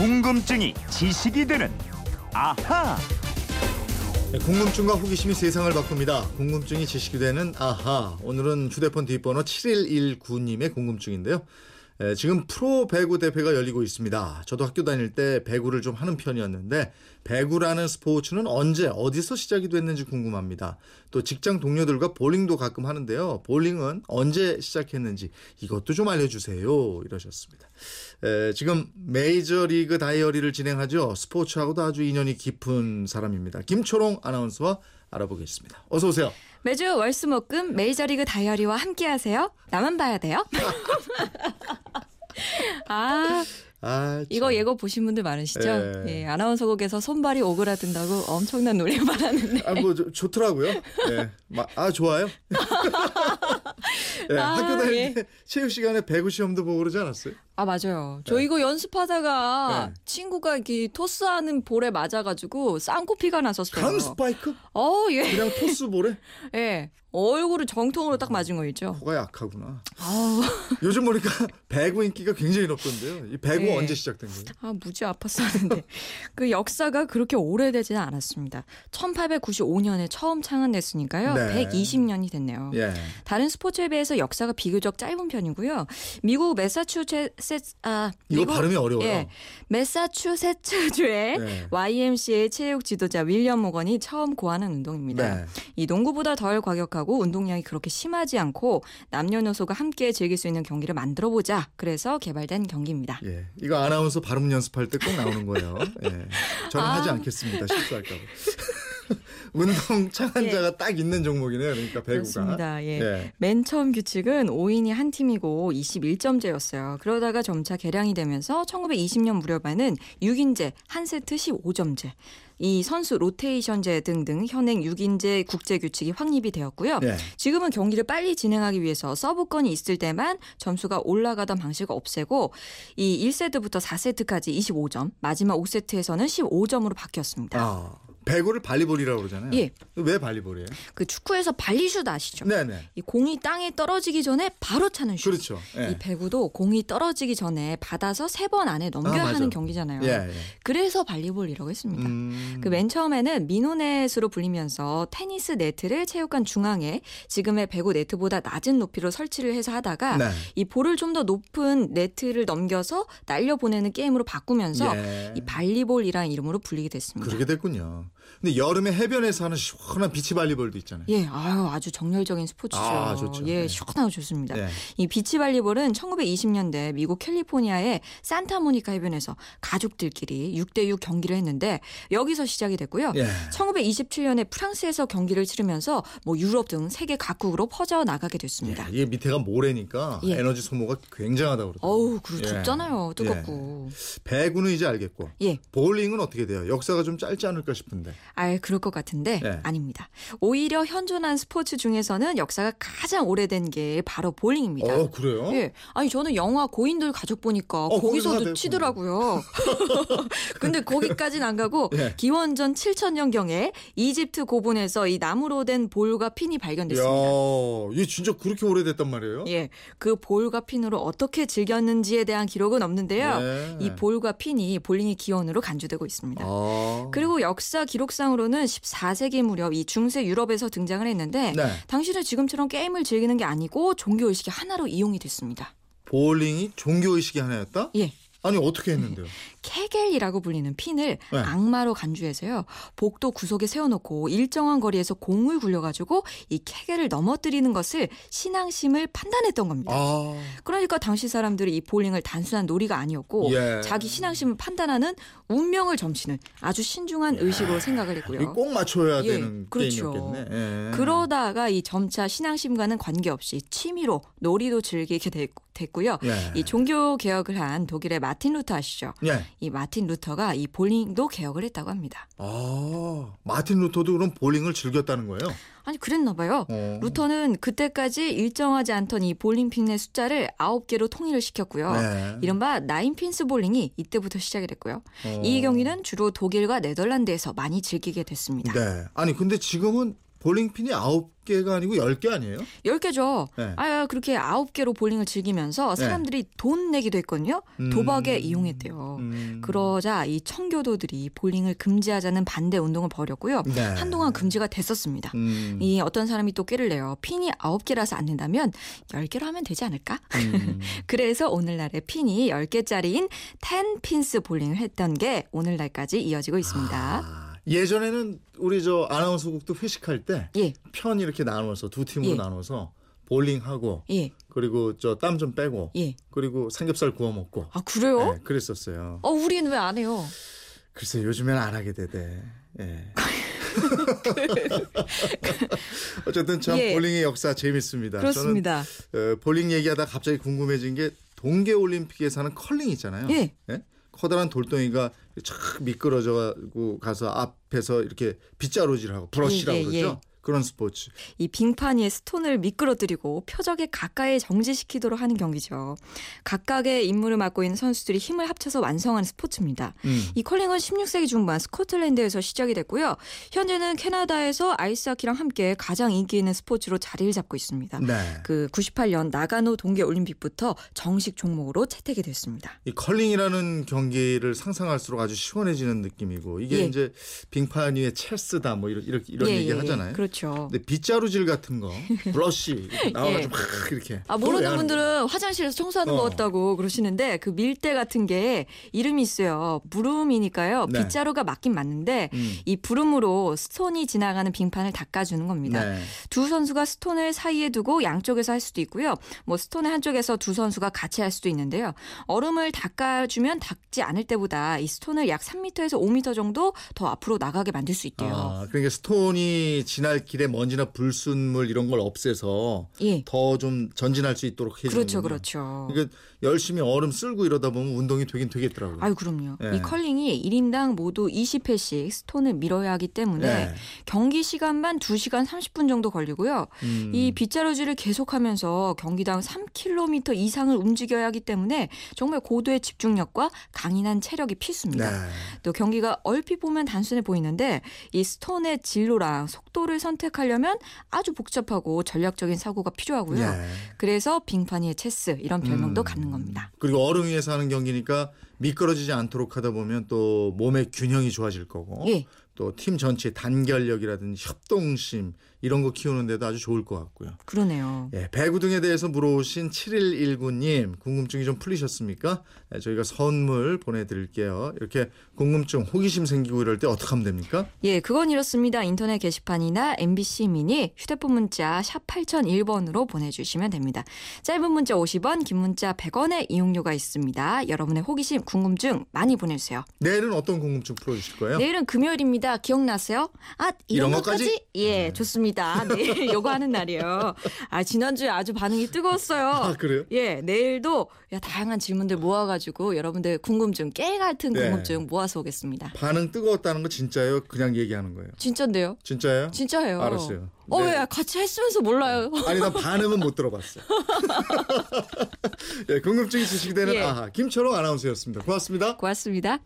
궁금증이 지식이 되는 아하. 네, 궁금증과 호기심이 세상을 바꿉니다. 궁금증이 지식이 되는 아하. 오늘은 휴대폰 뒷번호 7119님의 궁금증인데요. 에, 지금 프로 배구 대회가 열리고 있습니다. 저도 학교 다닐 때 배구를 좀 하는 편이었는데 배구라는 스포츠는 언제 어디서 시작이 됐는지 궁금합니다. 또 직장 동료들과 볼링도 가끔 하는데요. 볼링은 언제 시작했는지 이것도 좀 알려주세요. 이러셨습니다. 에, 지금 메이저리그 다이어리를 진행하죠. 스포츠하고도 아주 인연이 깊은 사람입니다. 김초롱 아나운서와 알아보겠습니다. 어서 오세요. 매주 월수목금 메이저리그 다이어리와 함께하세요. 나만 봐야 돼요. 아 아, 이거 참. 예고 보신 분들 많으시죠? 예. 예, 아나운서곡에서 손발이 오그라든다고 엄청난 노래만 하는데 아, 뭐 좋- 좋더라고요. 예. 마- 아, 좋아요. 예, 아, 학교 다닐 예. 때 체육 시간에 배구 시험도 보고 그러지 않았어요? 아 맞아요. 저 이거 연습하다가 네. 친구가 이렇게 토스하는 볼에 맞아가지고 쌍코피가 났었어요. 강 스파이크? 어 예. 그냥 토스 볼에? 예. 얼굴을 정통으로 딱 맞은 거 있죠. 코가 약하구나. 아우 요즘 보니까 배구 인기가 굉장히 높던데요. 이 배구 예. 언제 시작된 거예요? 아, 무지 아팠었는데. 그 역사가 그렇게 오래되지는 않았습니다. 1895년에 처음 창안됐으니까요. 네. 120년이 됐네요. 예. 다른 스포츠에 비해서 역사가 비교적 짧은 편이고요. 미국 매사추세츠 아 이거 미국- 발음이 어려워요. 예. 매사추세츠주의 네. YMCA 체육 지도자 윌리엄 모건이 처음 고하는 운동입니다. 네. 이 농구보다 덜 과격 하고 운동량이 그렇게 심하지 않고 남녀노소가 함께 즐길 수 있는 경기를 만들어 보자. 그래서 개발된 경기입니다. 예. 이거 아나운서 발음 연습할 때 꼭 나오는 거예요. 예. 저는 아. 하지 않겠습니다. 실수할까 봐. 운동 창한자가 딱 있는 종목이네요. 그러니까 배구가. 그렇습니다. 예. 예. 맨 처음 규칙은 5인이 한 팀이고 21점제였어요. 그러다가 점차 개량이 되면서 1920년 무렵에는 6인제, 한 세트 15점제, 이 선수 로테이션제 등등 현행 6인제 국제 규칙이 확립이 되었고요. 예. 지금은 경기를 빨리 진행하기 위해서 서브건이 있을 때만 점수가 올라가던 방식을 없애고 이 1세트부터 4세트까지 25점, 마지막 5세트에서는 15점으로 바뀌었습니다. 아, 배구를 발리볼이라고 그러잖아요. 예. 왜 발리볼이에요? 그 축구에서 발리슛 아시죠? 네네. 이 공이 땅에 떨어지기 전에 바로 차는 슛. 그렇죠. 예. 이 배구도 공이 떨어지기 전에 받아서 세 번 안에 넘겨야 아. 하는 경기잖아요. 예, 예. 그래서 발리볼이라고 했습니다. 음. 그맨 처음에는 미노넷으로 불리면서 테니스 네트를 체육관 중앙에 지금의 배구 네트보다 낮은 높이로 설치를 해서 하다가 네. 이 볼을 좀 더 높은 네트를 넘겨서 날려 보내는 게임으로 바꾸면서 예. 이 발리볼이라는 이름으로 불리게 됐습니다. 그렇게 됐군요. 근데 여름에 해변에서 하는 시원한 비치 발리볼도 있잖아요. 예, 아유, 아주 정열적인 스포츠죠. 아, 좋죠. 예, 네. 시원하고 좋습니다. 예. 이 비치 발리볼은 1920년대 미국 캘리포니아의 산타모니카 해변에서 가족들끼리 6대6 경기를 했는데 여기서 시작이 됐고요. 예. 1927년에 프랑스에서 경기를 치르면서 뭐 유럽 등 세계 각국으로 퍼져 나가게 됐습니다. 예, 이게 밑에가 모래니까 예. 에너지 소모가 굉장하다고 그러더라고요. 어우, 그리고 예. 덥잖아요. 뜨겁고. 배구는 이제 알겠고 예. 볼링은 어떻게 돼요? 역사가 좀 짧지 않을까 싶은데. 아, 그럴 것 같은데 예. 아닙니다. 오히려 현존한 스포츠 중에서는 역사가 가장 오래된 게 바로 볼링입니다. 어, 그래요? 예. 아니 저는 영화 고인들 가족 보니까 거기서 거기서도 치더라고요. 근데 거기까지는 안 가고 예. 기원전 7천년경에 이집트 고분에서 이 나무로 된 볼과 핀이 발견됐습니다. 야, 이게 진짜 그렇게 오래됐단 말이에요? 예, 그 볼과 핀으로 어떻게 즐겼는지에 대한 기록은 없는데요. 네. 이 볼과 핀이 볼링의 기원으로 간주되고 있습니다. 아. 그리고 역사 기록 상으로는 14세기 무렵 이 중세 유럽에서 등장을 했는데 네. 당시는 지금처럼 게임을 즐기는 게 아니고 종교 의식의 하나로 이용이 됐습니다. 볼링이 종교 의식이 하나였다? 예. 아니 어떻게 했는데요? 케겔이라고 불리는 핀을 네. 악마로 간주해서요. 복도 구석에 세워놓고 일정한 거리에서 공을 굴려가지고 이 Kegel을 넘어뜨리는 것을 신앙심을 판단했던 겁니다. 아. 그러니까 당시 사람들이 이 볼링을 단순한 놀이가 아니었고 예. 자기 신앙심을 판단하는 운명을 점치는 아주 신중한 의식으로 생각을 이거 했고요. 꼭 맞춰야 예, 되는 그렇죠. 게임이었겠네. 예. 그러다가 이 점차 신앙심과는 관계없이 취미로 놀이도 즐기게 됐, 됐고요. 예. 이 종교 개혁을 한 독일의 마틴 루터 아시죠? 예. 이 마틴 루터가 이 볼링도 개혁을 했다고 합니다. 아, 마틴 루터도 그럼 볼링을 즐겼다는 거예요? 아니 그랬나 봐요. 어. 루터는 그때까지 일정하지 않던 이 볼링핀의 숫자를 9개로 통일을 시켰고요. 네. 이른바 나인핀스 볼링이 이때부터 시작이 됐고요. 어. 이 경기는 주로 독일과 네덜란드에서 많이 즐기게 됐습니다. 네. 아니 근데 지금은 볼링핀이 9개가 아니고 10개 아니에요? 10개죠. 네. 아, 그렇게 9개로 볼링을 즐기면서 사람들이 돈 내기도 했거든요. 도박에 음. 이용했대요. 음. 그러자 이 청교도들이 볼링을 금지하자는 반대 운동을 벌였고요. 네. 한동안 금지가 됐었습니다. 음. 이 어떤 사람이 또 꾀를 내요. 핀이 9개라서 안 된다면 10개로 하면 되지 않을까? 음. 그래서 오늘날의 핀이 10개짜리인 10핀스 볼링을 했던 게 오늘날까지 이어지고 있습니다. 아, 예전에는 우리 저 아나운서국도 회식할 때 예, 편 이렇게 나눠서 두 팀으로 예. 나눠서 볼링하고 예, 그리고 저 땀 좀 빼고 예. 그리고 삼겹살 구워 먹고 아, 그래요? 네, 그랬었어요. 어, 우리는 왜 안 해요? 글쎄 요즘엔 안 하게 되대. 예. 어쨌든 참 예. 볼링의 역사 재밌습니다. 그렇습니다. 저는 어, 볼링 얘기하다 갑자기 궁금해진 게 동계 올림픽에서 하는 컬링 있잖아요. 예. 커다란 돌덩이가 촥 미끄러져가고 가서 앞에서 이렇게 빗자루질하고 브러쉬라고 예, 예, 그러죠. 예. 그런 스포츠. 이 빙판 위에 스톤을 미끄러뜨리고 표적에 가까이 정지시키도록 하는 경기죠. 각각의 임무를 맡고 있는 선수들이 힘을 합쳐서 완성하는 스포츠입니다. 음. 이 컬링은 16세기 중반 스코틀랜드에서 시작이 됐고요. 현재는 캐나다에서 아이스하키랑 함께 가장 인기 있는 스포츠로 자리를 잡고 있습니다. 네. 그 98년 나가노 동계 올림픽부터 정식 종목으로 채택이 됐습니다. 이 컬링이라는 경기를 상상할수록 아주 시원해지는 느낌이고 이게 예. 이제 빙판 위에 체스다 뭐 이런 이런, 이런 예, 얘기 예, 하잖아요. 예. 그렇죠. 근데 빗자루질 같은 거 브러쉬 나와가지고 막 이렇게 아 모르는 하는 분들은 화장실에서 청소하는 어. 것 같다고 그러시는데 그 밀대 같은 게 이름이 있어요. 부름이니까요. 네. 빗자루가 맞긴 맞는데 음. 이 부름으로 스톤이 지나가는 빙판을 닦아주는 겁니다. 네. 두 선수가 스톤을 사이에 두고 양쪽에서 할 수도 있고요. 뭐 스톤의 한쪽에서 두 선수가 같이 할 수도 있는데요. 얼음을 닦아주면 닦지 않을 때보다 이 스톤을 약 3m에서 5m 정도 더 앞으로 나가게 만들 수 있대요. 아, 그러니까 스톤이 지날 길에 먼지나 불순물 이런 걸 없애서 예. 더좀 전진할 수 있도록 해주는 그렇죠, 그렇죠. 그러니까 열심히 얼음 쓸고 이러다 보면 운동이 되긴 되겠더라고요. 아유 그럼요. 예. 이 컬링이 1인당 모두 20회씩 스톤을 밀어야 하기 때문에 네. 경기 시간만 2시간 30분 정도 걸리고요. 음. 이 빗자루질을 계속하면서 경기당 3km 이상을 움직여야 하기 때문에 정말 고도의 집중력과 강인한 체력이 필수입니다. 네. 또 경기가 얼핏 보면 단순해 보이는데 이 스톤의 진로랑 속도를 선 택하려면 아주 복잡하고 전략적인 사고가 필요하고요. 네. 그래서 빙판 위의 체스 이런 별명도 음. 갖는 겁니다. 그리고 얼음 위에서 하는 경기니까 미끄러지지 않도록 하다 보면 또 몸의 균형이 좋아질 거고 예. 또팀 전체의 단결력이라든지 협동심 이런 거 키우는 데도 아주 좋을 것 같고요. 그러네요. 예, 배구 등에 대해서 물어오신 7119님 궁금증이 좀 풀리셨습니까? 네, 저희가 선물 보내드릴게요. 이렇게 궁금증, 호기심 생기고 이럴 때 어떻게 하면 됩니까? 예, 그건 이렇습니다. 인터넷 게시판이나 MBC 미니 휴대폰 문자 샵 8001번으로 보내주시면 됩니다. 짧은 문자 50원, 긴 문자 100원의 이용료가 있습니다. 여러분의 호기심, 궁금증 많이 보내주세요. 내일은 어떤 궁금증 풀어주실 거예요? 내일은 금요일입니다. 기억나세요? 아, 이런, 이런 것까지? 것까지? 예, 좋습니다. 내일 요거 하는 날이에요. 아, 지난주에 아주 반응이 뜨거웠어요. 아 그래요? 예, 내일도 야, 다양한 질문들 모아가지고 여러분들 궁금증, 깨 같은 네. 궁금증 모아서 오겠습니다. 반응 뜨거웠다는 거 진짜예요? 그냥 얘기하는 거예요? 진짠데요? 진짜예요? 진짜예요. 알았어요. 어, 네. 왜 같이 했으면서 몰라요? 아니 나 반응은 못 들어봤어. 예, 궁금증이 지식되는 예. 아하 김철호 아나운서였습니다. 고맙습니다. 고맙습니다.